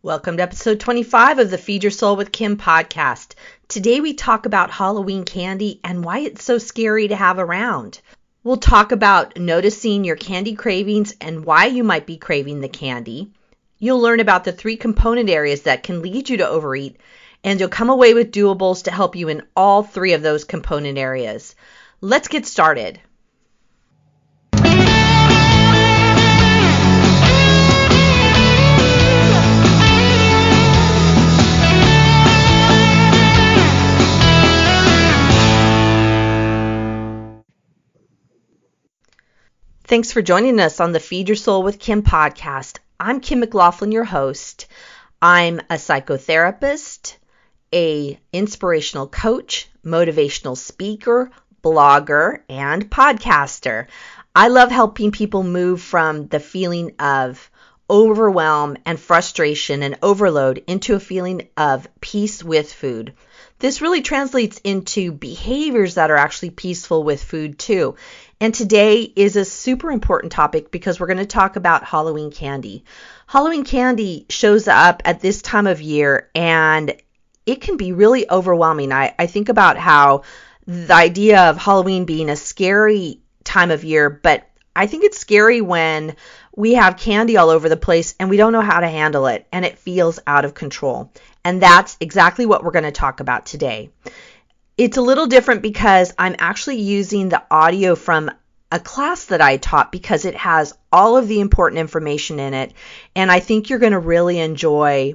Welcome to episode 25 of the Feed Your Soul with Kim podcast. Today we talk about Halloween candy and why it's so scary to have around. We'll talk about noticing your candy cravings and why you might be craving the candy. You'll learn about the three component areas that can lead you to overeat, and you'll come away with doables to help you in all three of those component areas. Let's get started. Thanks for joining us on the Feed Your Soul with Kim podcast. I'm Kim McLaughlin, your host. I'm a psychotherapist, a inspirational coach, motivational speaker, blogger, and podcaster. I love helping people move from the feeling of overwhelm and frustration and overload into a feeling of peace with food. This really translates into behaviors that are actually peaceful with food too. And today is a super important topic because we're going to talk about Halloween candy. Halloween candy shows up at this time of year and it can be really overwhelming. I, I think about how the idea of Halloween being a scary time of year, but I think it's scary when we have candy all over the place and we don't know how to handle it and it feels out of control. And that's exactly what we're going to talk about today. It's a little different because I'm actually using the audio from a class that I taught because it has all of the important information in it. And I think you're going to really enjoy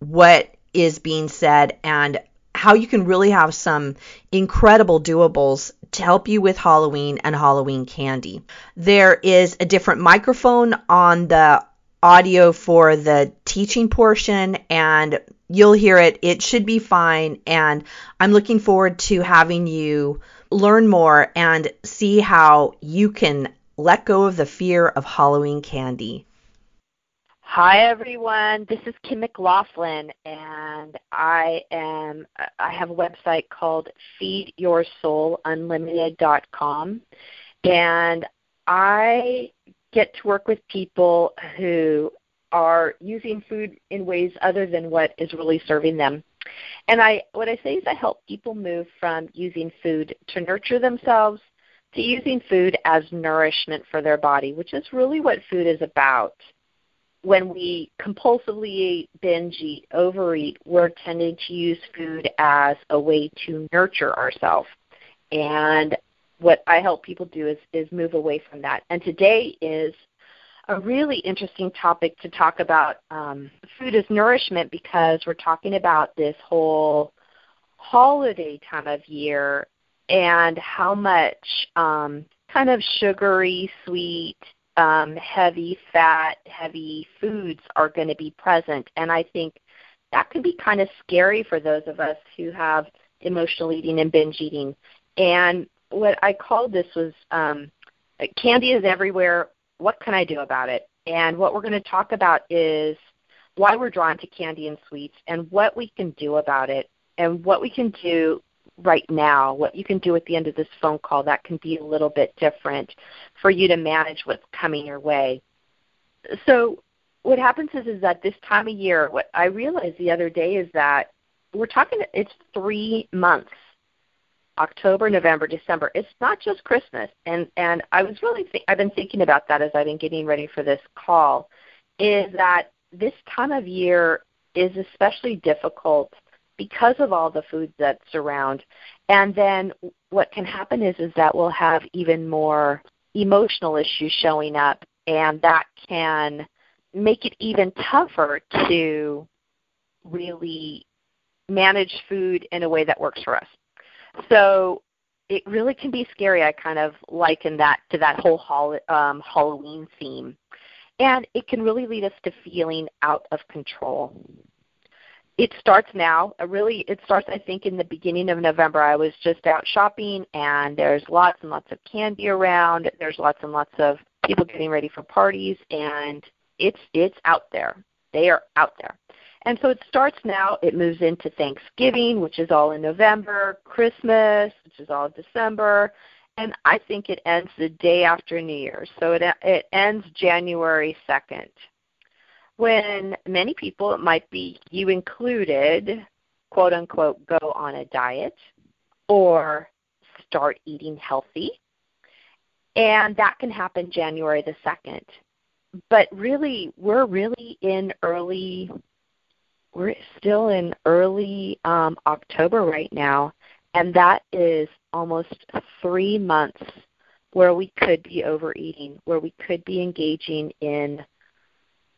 what is being said and how you can really have some incredible doables to help you with Halloween and Halloween candy. There is a different microphone on the audio for the teaching portion and you'll hear it. It should be fine. And I'm looking forward to having you learn more and see how you can let go of the fear of Halloween candy. Hi everyone, this is Kim McLaughlin and I am I have a website called feedyoursoulunlimited.com and I get to work with people who are using food in ways other than what is really serving them. And I what I say is I help people move from using food to nurture themselves to using food as nourishment for their body, which is really what food is about. When we compulsively eat, binge eat, overeat, we're tending to use food as a way to nurture ourselves. And what I help people do is, is move away from that. And today is a really interesting topic to talk about um, food as nourishment because we're talking about this whole holiday time of year and how much um, kind of sugary, sweet, um, heavy fat, heavy foods are going to be present. And I think that can be kind of scary for those of us who have emotional eating and binge eating. And what I called this was um, candy is everywhere what can I do about it? And what we're going to talk about is why we're drawn to candy and sweets and what we can do about it and what we can do right now, what you can do at the end of this phone call that can be a little bit different for you to manage what's coming your way. So what happens is is that this time of year, what I realized the other day is that we're talking it's 3 months October, November, December. It's not just Christmas. And and I was really th- I've been thinking about that as I've been getting ready for this call is that this time of year is especially difficult because of all the foods that surround. And then what can happen is is that we'll have even more emotional issues showing up and that can make it even tougher to really manage food in a way that works for us. So it really can be scary. I kind of liken that to that whole hol- um, Halloween theme. And it can really lead us to feeling out of control. It starts now. Really, it starts, I think, in the beginning of November. I was just out shopping, and there's lots and lots of candy around. There's lots and lots of people getting ready for parties, and it's it's out there. They are out there. And so it starts now, it moves into Thanksgiving, which is all in November, Christmas, which is all December, and I think it ends the day after New Year's. So it it ends January 2nd. when many people, it might be you included, quote unquote, go on a diet or start eating healthy. And that can happen January the 2nd. But really, we're really in early, we're still in early um, October right now. And that is almost three months where we could be overeating, where we could be engaging in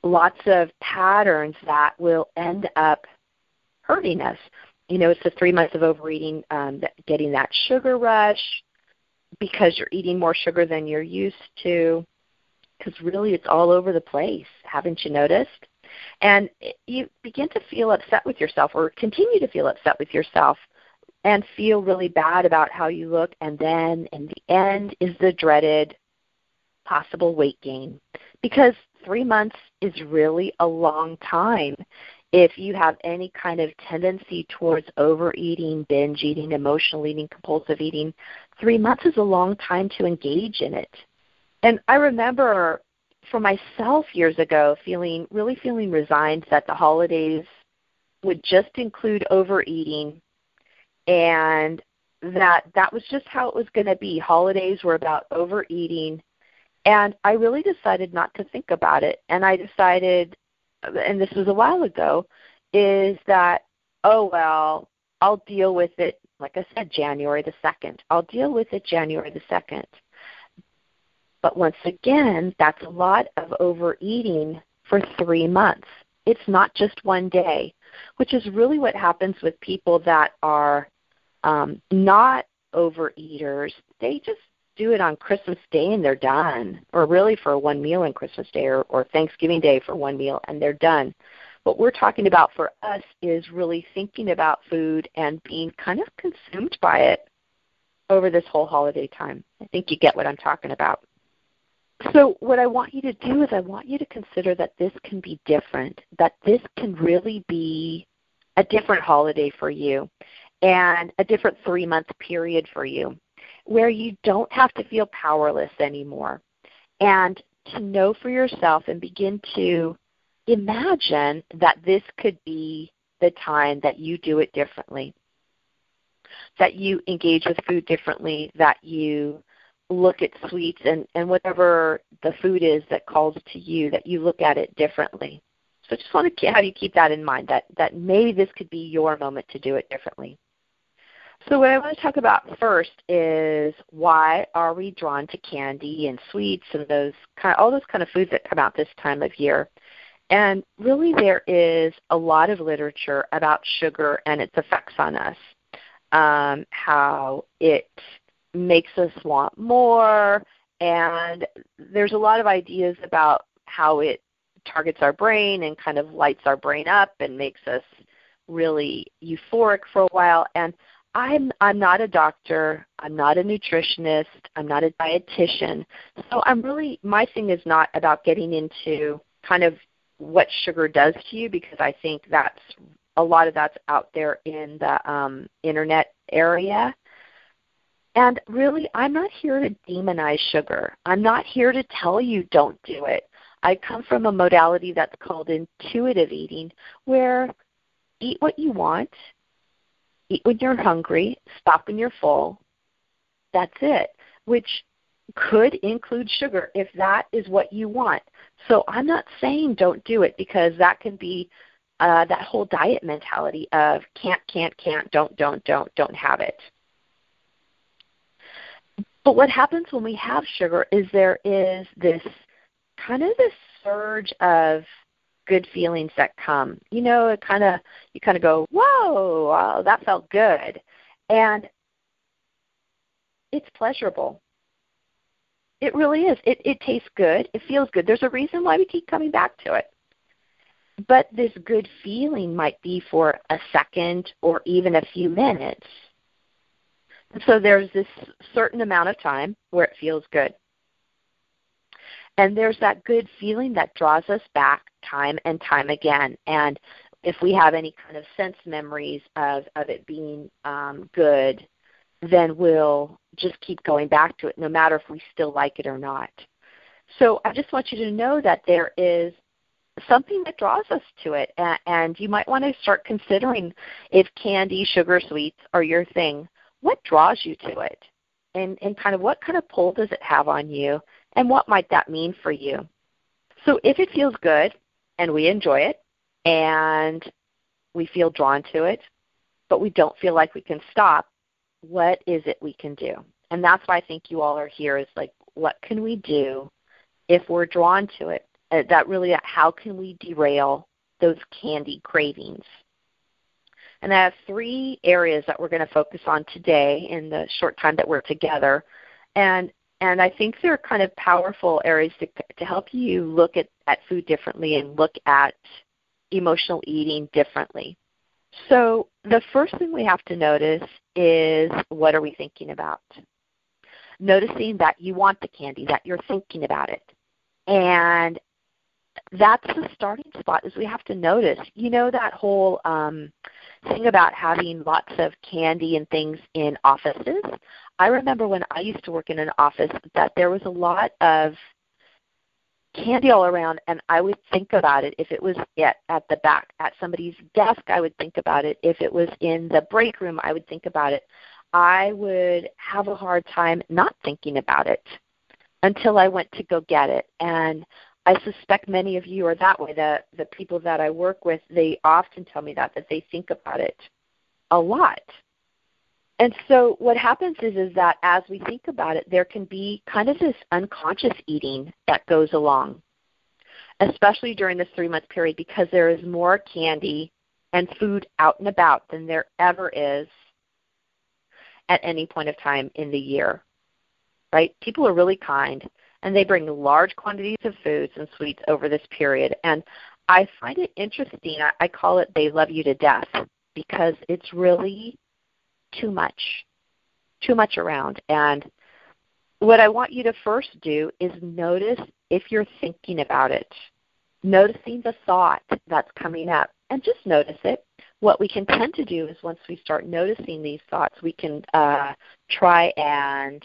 lots of patterns that will end up hurting us. You know, it's the three months of overeating, um, that, getting that sugar rush because you're eating more sugar than you're used to. Because really, it's all over the place. Haven't you noticed? And you begin to feel upset with yourself, or continue to feel upset with yourself, and feel really bad about how you look. And then, in the end, is the dreaded possible weight gain. Because three months is really a long time if you have any kind of tendency towards overeating, binge eating, emotional eating, compulsive eating, three months is a long time to engage in it. And I remember for myself years ago feeling really feeling resigned that the holidays would just include overeating and that that was just how it was going to be. Holidays were about overeating and I really decided not to think about it. And I decided, and this was a while ago, is that, oh, well, I'll deal with it, like I said, January the 2nd. I'll deal with it January the 2nd. But once again, that's a lot of overeating for three months. It's not just one day, which is really what happens with people that are um, not overeaters. They just do it on Christmas Day and they're done, or really for one meal on Christmas Day or, or Thanksgiving Day for one meal and they're done. What we're talking about for us is really thinking about food and being kind of consumed by it over this whole holiday time. I think you get what I'm talking about. So, what I want you to do is, I want you to consider that this can be different, that this can really be a different holiday for you and a different three month period for you where you don't have to feel powerless anymore. And to know for yourself and begin to imagine that this could be the time that you do it differently, that you engage with food differently, that you look at sweets and, and whatever the food is that calls to you, that you look at it differently. So I just want to have you keep that in mind, that, that maybe this could be your moment to do it differently. So what I want to talk about first is why are we drawn to candy and sweets and those kind of, all those kind of foods that come out this time of year. And really there is a lot of literature about sugar and its effects on us. Um, how it makes us want more and there's a lot of ideas about how it targets our brain and kind of lights our brain up and makes us really euphoric for a while and I'm I'm not a doctor, I'm not a nutritionist, I'm not a dietitian. So I'm really my thing is not about getting into kind of what sugar does to you because I think that's a lot of that's out there in the um, internet area. And really, I'm not here to demonize sugar. I'm not here to tell you don't do it. I come from a modality that's called intuitive eating, where eat what you want, eat when you're hungry, stop when you're full. That's it, which could include sugar if that is what you want. So I'm not saying don't do it because that can be uh, that whole diet mentality of can't, can't, can't, don't, don't, don't, don't have it. But what happens when we have sugar is there is this kind of this surge of good feelings that come. You know, it kind of you kind of go, "Whoa, that felt good," and it's pleasurable. It really is. It it tastes good. It feels good. There's a reason why we keep coming back to it. But this good feeling might be for a second or even a few minutes. So there's this certain amount of time where it feels good. And there's that good feeling that draws us back time and time again. And if we have any kind of sense memories of, of it being um, good, then we'll just keep going back to it no matter if we still like it or not. So I just want you to know that there is something that draws us to it. And, and you might want to start considering if candy, sugar, sweets are your thing. What draws you to it? And, and kind of what kind of pull does it have on you? And what might that mean for you? So if it feels good and we enjoy it and we feel drawn to it, but we don't feel like we can stop, what is it we can do? And that's why I think you all are here is like, what can we do if we're drawn to it? Uh, that really, how can we derail those candy cravings? And I have three areas that we're going to focus on today in the short time that we're together. And and I think they're kind of powerful areas to to help you look at, at food differently and look at emotional eating differently. So the first thing we have to notice is what are we thinking about? Noticing that you want the candy, that you're thinking about it. And that's the starting spot is we have to notice. You know that whole um thing about having lots of candy and things in offices? I remember when I used to work in an office that there was a lot of candy all around and I would think about it if it was at, at the back at somebody's desk I would think about it. If it was in the break room I would think about it. I would have a hard time not thinking about it until I went to go get it. And I suspect many of you are that way the the people that I work with they often tell me that that they think about it a lot and so what happens is is that as we think about it, there can be kind of this unconscious eating that goes along, especially during this three month period because there is more candy and food out and about than there ever is at any point of time in the year. Right? People are really kind and they bring large quantities of foods and sweets over this period. And I find it interesting. I, I call it they love you to death because it's really too much, too much around. And what I want you to first do is notice if you're thinking about it, noticing the thought that's coming up, and just notice it. What we can tend to do is once we start noticing these thoughts, we can uh, try and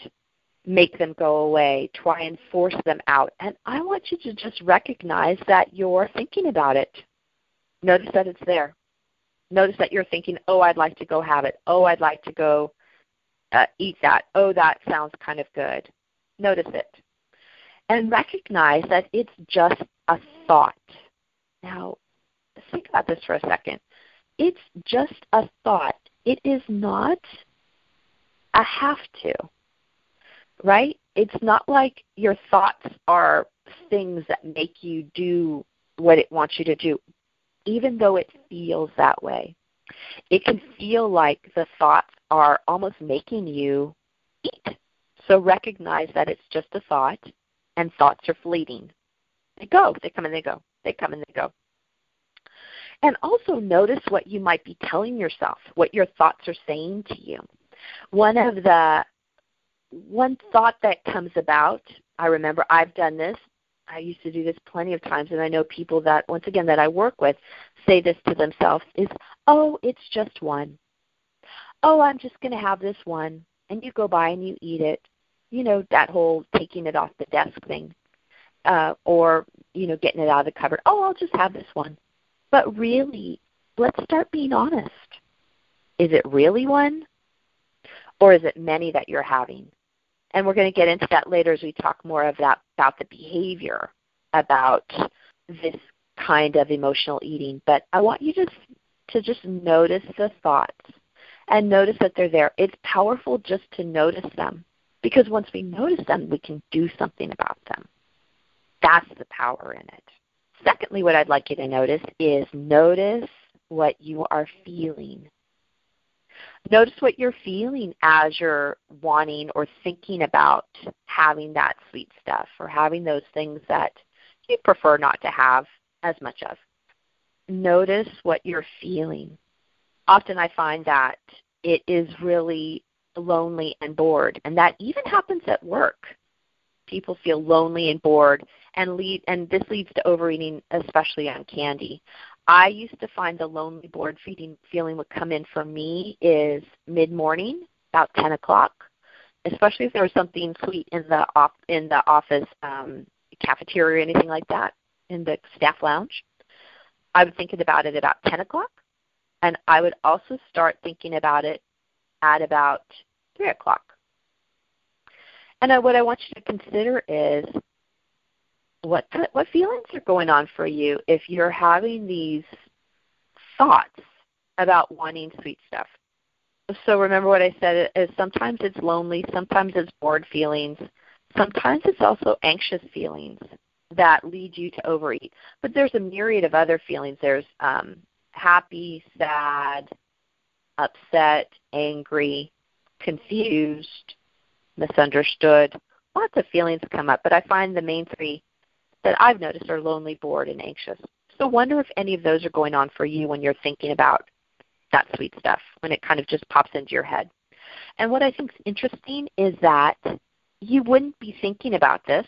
make them go away, try and force them out. And I want you to just recognize that you're thinking about it. Notice that it's there notice that you're thinking, oh, I'd like to go have it. Oh, I'd like to go uh, eat that. Oh, that sounds kind of good. Notice it. And recognize that it's just a thought. Now, think about this for a second. It's just a thought. It is not a have to, right? It's not like your thoughts are things that make you do what it wants you to do even though it feels that way. It can feel like the thoughts are almost making you eat. So recognize that it's just a thought and thoughts are fleeting. They go, they come and they go, they come and they go. And also notice what you might be telling yourself, what your thoughts are saying to you. One of the one thought that comes about, I remember I've done this I used to do this plenty of times, and I know people that, once again, that I work with say this to themselves is, oh, it's just one. Oh, I'm just going to have this one. And you go by and you eat it. You know, that whole taking it off the desk thing. Uh, or, you know, getting it out of the cupboard. Oh, I'll just have this one. But really, let's start being honest. Is it really one? Or is it many that you're having? And we're going to get into that later as we talk more of that about the behavior about this kind of emotional eating. But I want you just to just notice the thoughts and notice that they're there. It's powerful just to notice them because once we notice them, we can do something about them. That's the power in it. Secondly, what I'd like you to notice is notice what you are feeling. Notice what you're feeling as you're wanting or thinking about having that sweet stuff or having those things that you prefer not to have as much of. Notice what you're feeling. Often I find that it is really lonely and bored, and that even happens at work. People feel lonely and bored, and lead, and this leads to overeating, especially on candy. I used to find the lonely bored feeding feeling would come in for me is mid morning, about ten o'clock, especially if there was something sweet in the in the office um, cafeteria or anything like that. in the staff lounge. I would think about it about 10 o'clock, and I would also start thinking about it at about 3 o'clock. And I, what I want you to consider is what what feelings are going on for you if you're having these thoughts about wanting sweet stuff. So remember what I said is sometimes it's lonely, sometimes it's bored feelings, sometimes it's also anxious feelings that lead you to overeat. But there's a myriad of other feelings. There's um, happy, sad, upset, angry, confused, misunderstood. Lots of feelings come up, but I find the main three that I've noticed are lonely, bored, and anxious. So wonder if any of those are going on for you when you're thinking about that sweet stuff, when it kind of just pops into your head. And what I think is interesting is that you wouldn't be thinking about this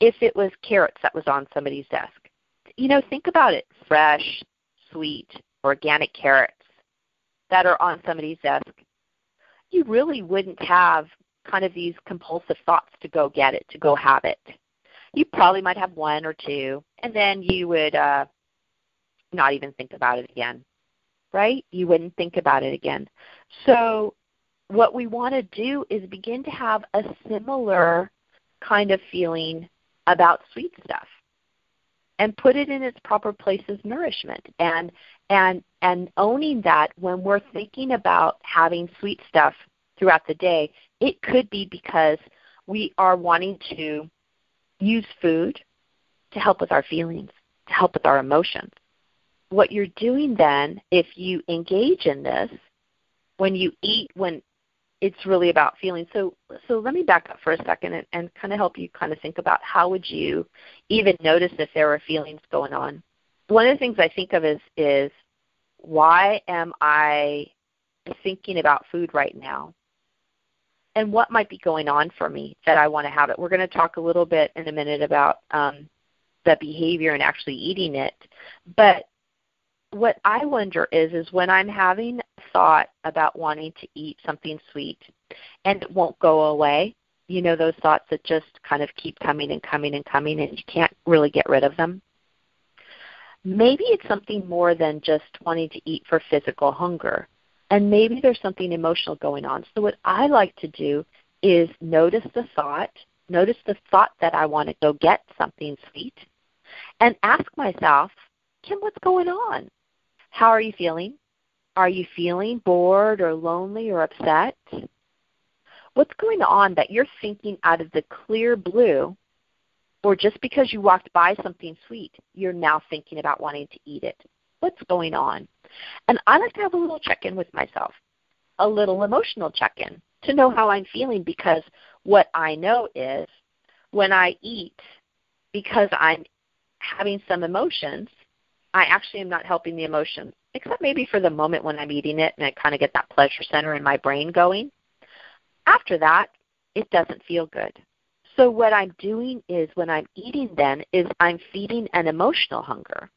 if it was carrots that was on somebody's desk. You know, think about it fresh, sweet, organic carrots that are on somebody's desk. You really wouldn't have kind of these compulsive thoughts to go get it, to go have it. You probably might have one or two, and then you would uh, not even think about it again, right? You wouldn't think about it again. So, what we want to do is begin to have a similar kind of feeling about sweet stuff and put it in its proper place as nourishment and and and owning that when we're thinking about having sweet stuff throughout the day it could be because we are wanting to use food to help with our feelings to help with our emotions what you're doing then if you engage in this when you eat when it's really about feeling. So so let me back up for a second and, and kind of help you kind of think about how would you even notice if there are feelings going on. One of the things I think of is is why am I thinking about food right now? And what might be going on for me that I want to have it? We're going to talk a little bit in a minute about um, the behavior and actually eating it. But what I wonder is is when I'm having thought about wanting to eat something sweet and it won't go away, you know those thoughts that just kind of keep coming and coming and coming and you can't really get rid of them. Maybe it's something more than just wanting to eat for physical hunger. And maybe there's something emotional going on. So what I like to do is notice the thought, notice the thought that I want to go get something sweet, and ask myself, Kim, what's going on? How are you feeling? Are you feeling bored or lonely or upset? What's going on that you're thinking out of the clear blue, or just because you walked by something sweet, you're now thinking about wanting to eat it? What's going on? And I like to have a little check in with myself, a little emotional check in to know how I'm feeling because what I know is when I eat, because I'm having some emotions, I actually am not helping the emotions, except maybe for the moment when I'm eating it and I kind of get that pleasure center in my brain going. After that, it doesn't feel good. So what I'm doing is when I'm eating then is I'm feeding an emotional hunger.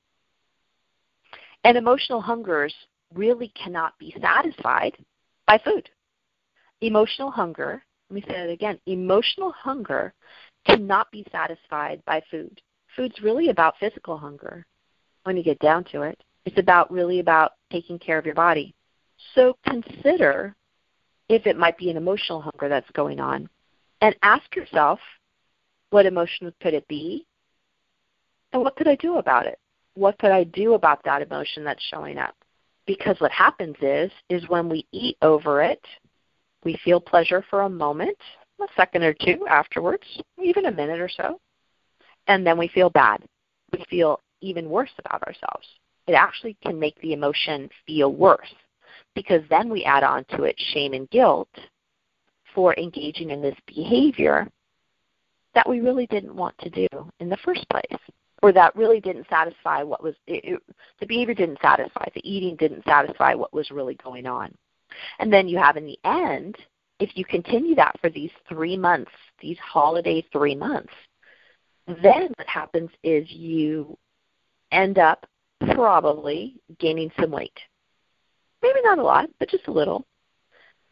And emotional hungers really cannot be satisfied by food. Emotional hunger, let me say that again, emotional hunger cannot be satisfied by food. Food's really about physical hunger when you get down to it. It's about really about taking care of your body. So consider if it might be an emotional hunger that's going on and ask yourself what emotion could it be and what could I do about it? What could I do about that emotion that's showing up? Because what happens is is when we eat over it, we feel pleasure for a moment, a second or two afterwards, even a minute or so, and then we feel bad. We feel even worse about ourselves. It actually can make the emotion feel worse because then we add on to it shame and guilt for engaging in this behavior that we really didn't want to do in the first place or that really didn't satisfy what was it, it, the behavior didn't satisfy the eating didn't satisfy what was really going on and then you have in the end if you continue that for these three months these holiday three months then what happens is you end up probably gaining some weight. Maybe not a lot, but just a little.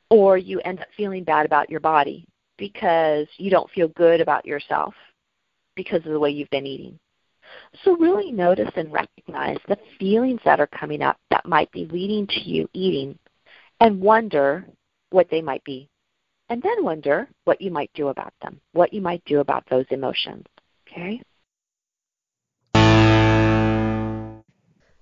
Or you end up feeling bad about your body because you don't feel good about yourself because of the way you've been eating. So really notice and recognize the feelings that are coming up that might be leading to you eating and wonder what they might be. And then wonder what you might do about them, what you might do about those emotions. Okay?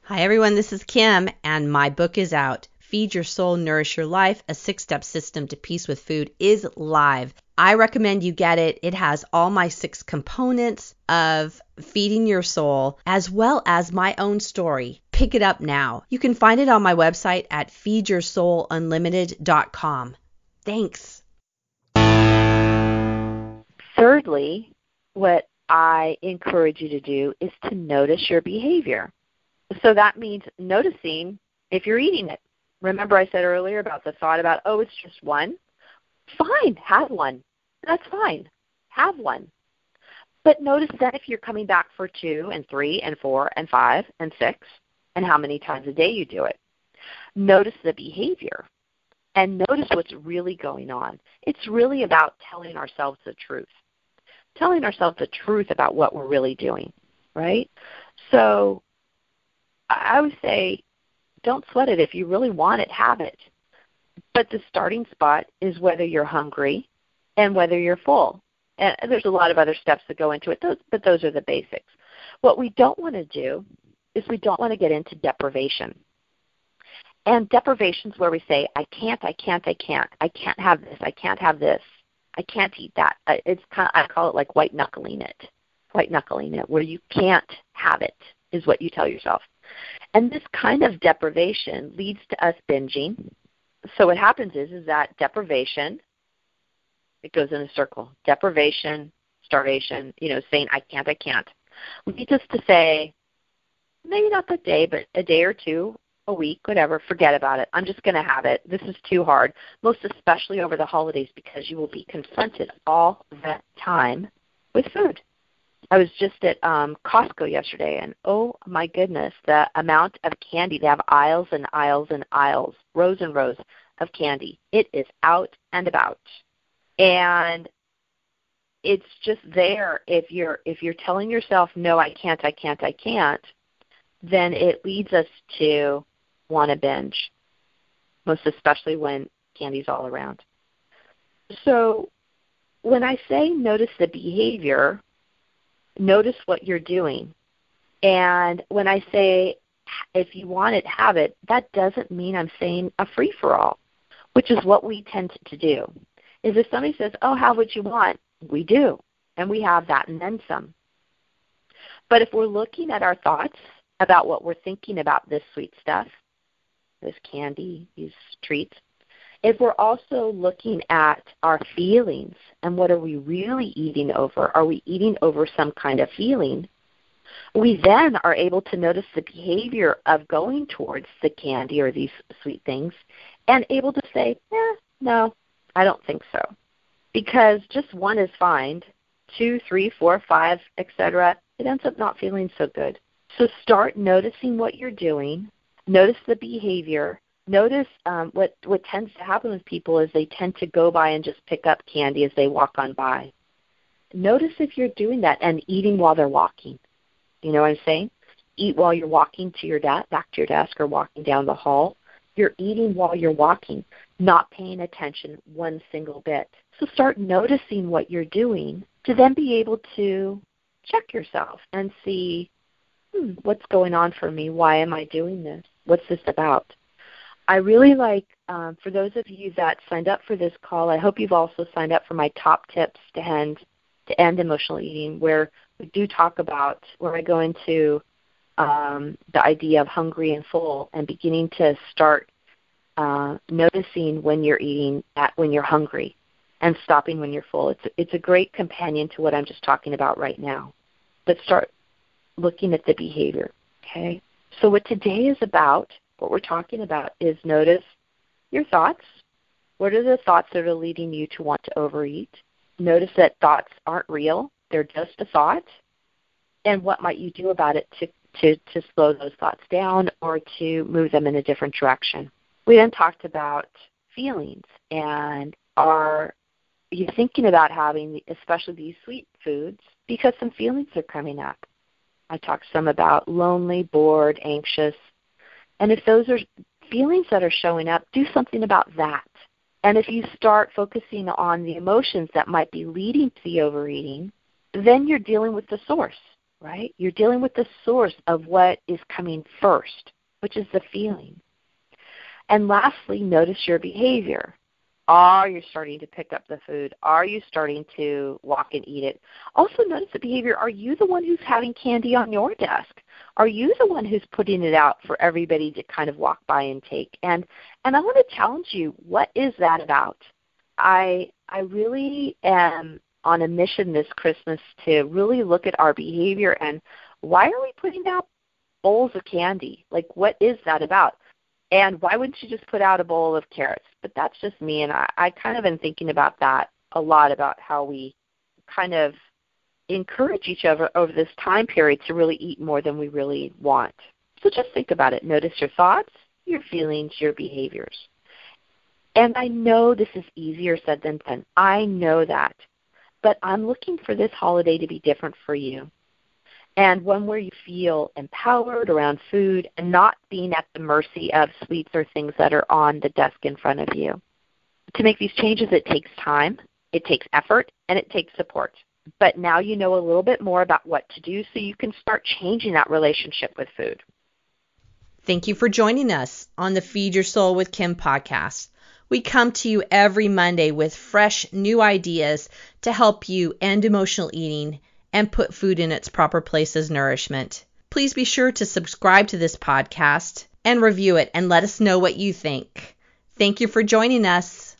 Hi, everyone. This is Kim, and my book is out. Feed Your Soul, Nourish Your Life, a six step system to peace with food is live. I recommend you get it. It has all my six components of feeding your soul, as well as my own story. Pick it up now. You can find it on my website at feedyoursoulunlimited.com. Thanks. Thirdly, what I encourage you to do is to notice your behavior. So that means noticing if you're eating it. Remember, I said earlier about the thought about, oh, it's just one? Fine, have one. That's fine. Have one. But notice that if you're coming back for two and three and four and five and six, and how many times a day you do it. Notice the behavior and notice what's really going on. It's really about telling ourselves the truth, telling ourselves the truth about what we're really doing, right? So I would say don't sweat it. If you really want it, have it. But the starting spot is whether you're hungry and whether you're full. And there's a lot of other steps that go into it, those, but those are the basics. What we don't want to do is we don't want to get into deprivation. And deprivation is where we say, I can't, I can't, I can't. I can't have this, I can't have this. I can't eat that. It's kind of, I call it like white knuckling it. White knuckling it, where you can't have it, is what you tell yourself. And this kind of deprivation leads to us binging. So what happens is is that deprivation it goes in a circle. Deprivation, starvation, you know, saying I can't, I can't. Leads us to say, maybe not that day, but a day or two, a week, whatever, forget about it. I'm just going to have it. This is too hard, most especially over the holidays because you will be confronted all the time with food. I was just at um, Costco yesterday, and oh my goodness, the amount of candy. They have aisles and aisles and aisles, rows and rows of candy. It is out and about, and it's just there. If you're if you're telling yourself, "No, I can't, I can't, I can't," then it leads us to want to binge, most especially when candy's all around. So, when I say notice the behavior notice what you're doing. And when I say if you want it, have it, that doesn't mean I'm saying a free for all, which is what we tend to do. Is if somebody says, "Oh, have what you want," we do, and we have that and then some. But if we're looking at our thoughts about what we're thinking about this sweet stuff, this candy, these treats, if we're also looking at our feelings and what are we really eating over, are we eating over some kind of feeling? We then are able to notice the behavior of going towards the candy or these sweet things and able to say, eh, no, I don't think so. Because just one is fine, two, three, four, five, etc., it ends up not feeling so good. So start noticing what you're doing, notice the behavior, notice um, what what tends to happen with people is they tend to go by and just pick up candy as they walk on by. Notice if you're doing that and eating while they're walking. You know what I'm saying? Eat while you're walking to your da- back to your desk or walking down the hall. You're eating while you're walking, not paying attention one single bit. So start noticing what you're doing to then be able to check yourself and see hmm, what's going on for me. Why am I doing this? What's this about? I really like, um, for those of you that signed up for this call, I hope you've also signed up for my top tips to end to end emotional eating, where we do talk about where I go into um, the idea of hungry and full and beginning to start uh, noticing when you're eating at when you're hungry and stopping when you're full. It's it's a great companion to what I'm just talking about right now. But start looking at the behavior. Okay. So what today is about what we're talking about is notice your thoughts. What are the thoughts that are leading you to want to overeat? Notice that thoughts aren't real, they're just a thought. And what might you do about it to, to, to slow those thoughts down or to move them in a different direction? We then talked about feelings and are you thinking about having especially these sweet foods because some feelings are coming up I talked some about lonely, bored, anxious. And if those are feelings that are showing up, do something about that. And if you start focusing on the emotions that might be leading to the overeating, then you're dealing with the source, right? You're dealing with the source of what is coming first, which is the feeling. And lastly, notice your behavior. Are you starting to pick up the food? Are you starting to walk and eat it? Also, notice the behavior. Are you the one who's having candy on your desk? Are you the one who's putting it out for everybody to kind of walk by and take? And and I want to challenge you. What is that about? I I really am on a mission this Christmas to really look at our behavior and why are we putting out bowls of candy? Like what is that about? And why wouldn't you just put out a bowl of carrots? But that's just me, and I, I kind of been thinking about that a lot about how we kind of encourage each other over this time period to really eat more than we really want. So just think about it. Notice your thoughts, your feelings, your behaviors. And I know this is easier said than done. I know that. But I'm looking for this holiday to be different for you and one where you feel empowered around food and not being at the mercy of sweets or things that are on the desk in front of you. To make these changes, it takes time, it takes effort, and it takes support. But now you know a little bit more about what to do so you can start changing that relationship with food. Thank you for joining us on the Feed Your Soul with Kim podcast. We come to you every Monday with fresh new ideas to help you end emotional eating and put food in its proper place as nourishment. Please be sure to subscribe to this podcast and review it and let us know what you think. Thank you for joining us.